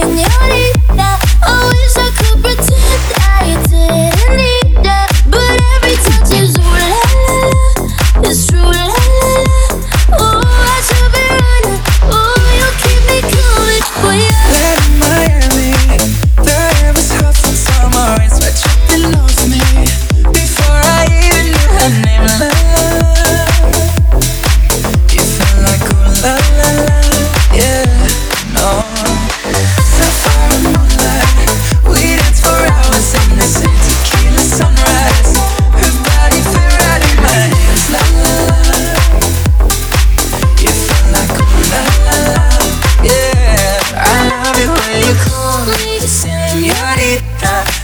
Señorita, oh.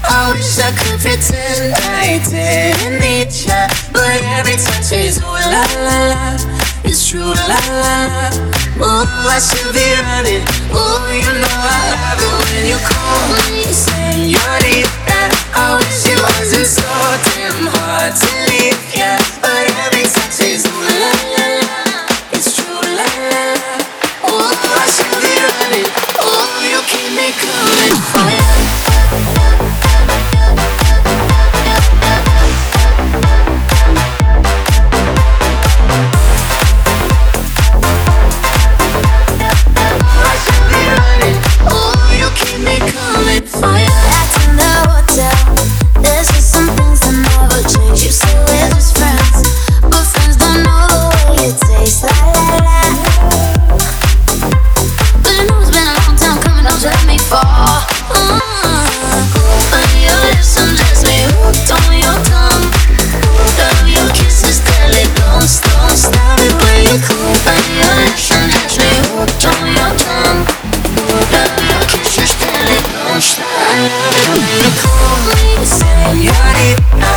I wish I could pretend I didn't need ya But every touch is ooh la la la It's true la la la. Ooh, I should be running. Ooh, Call me señorita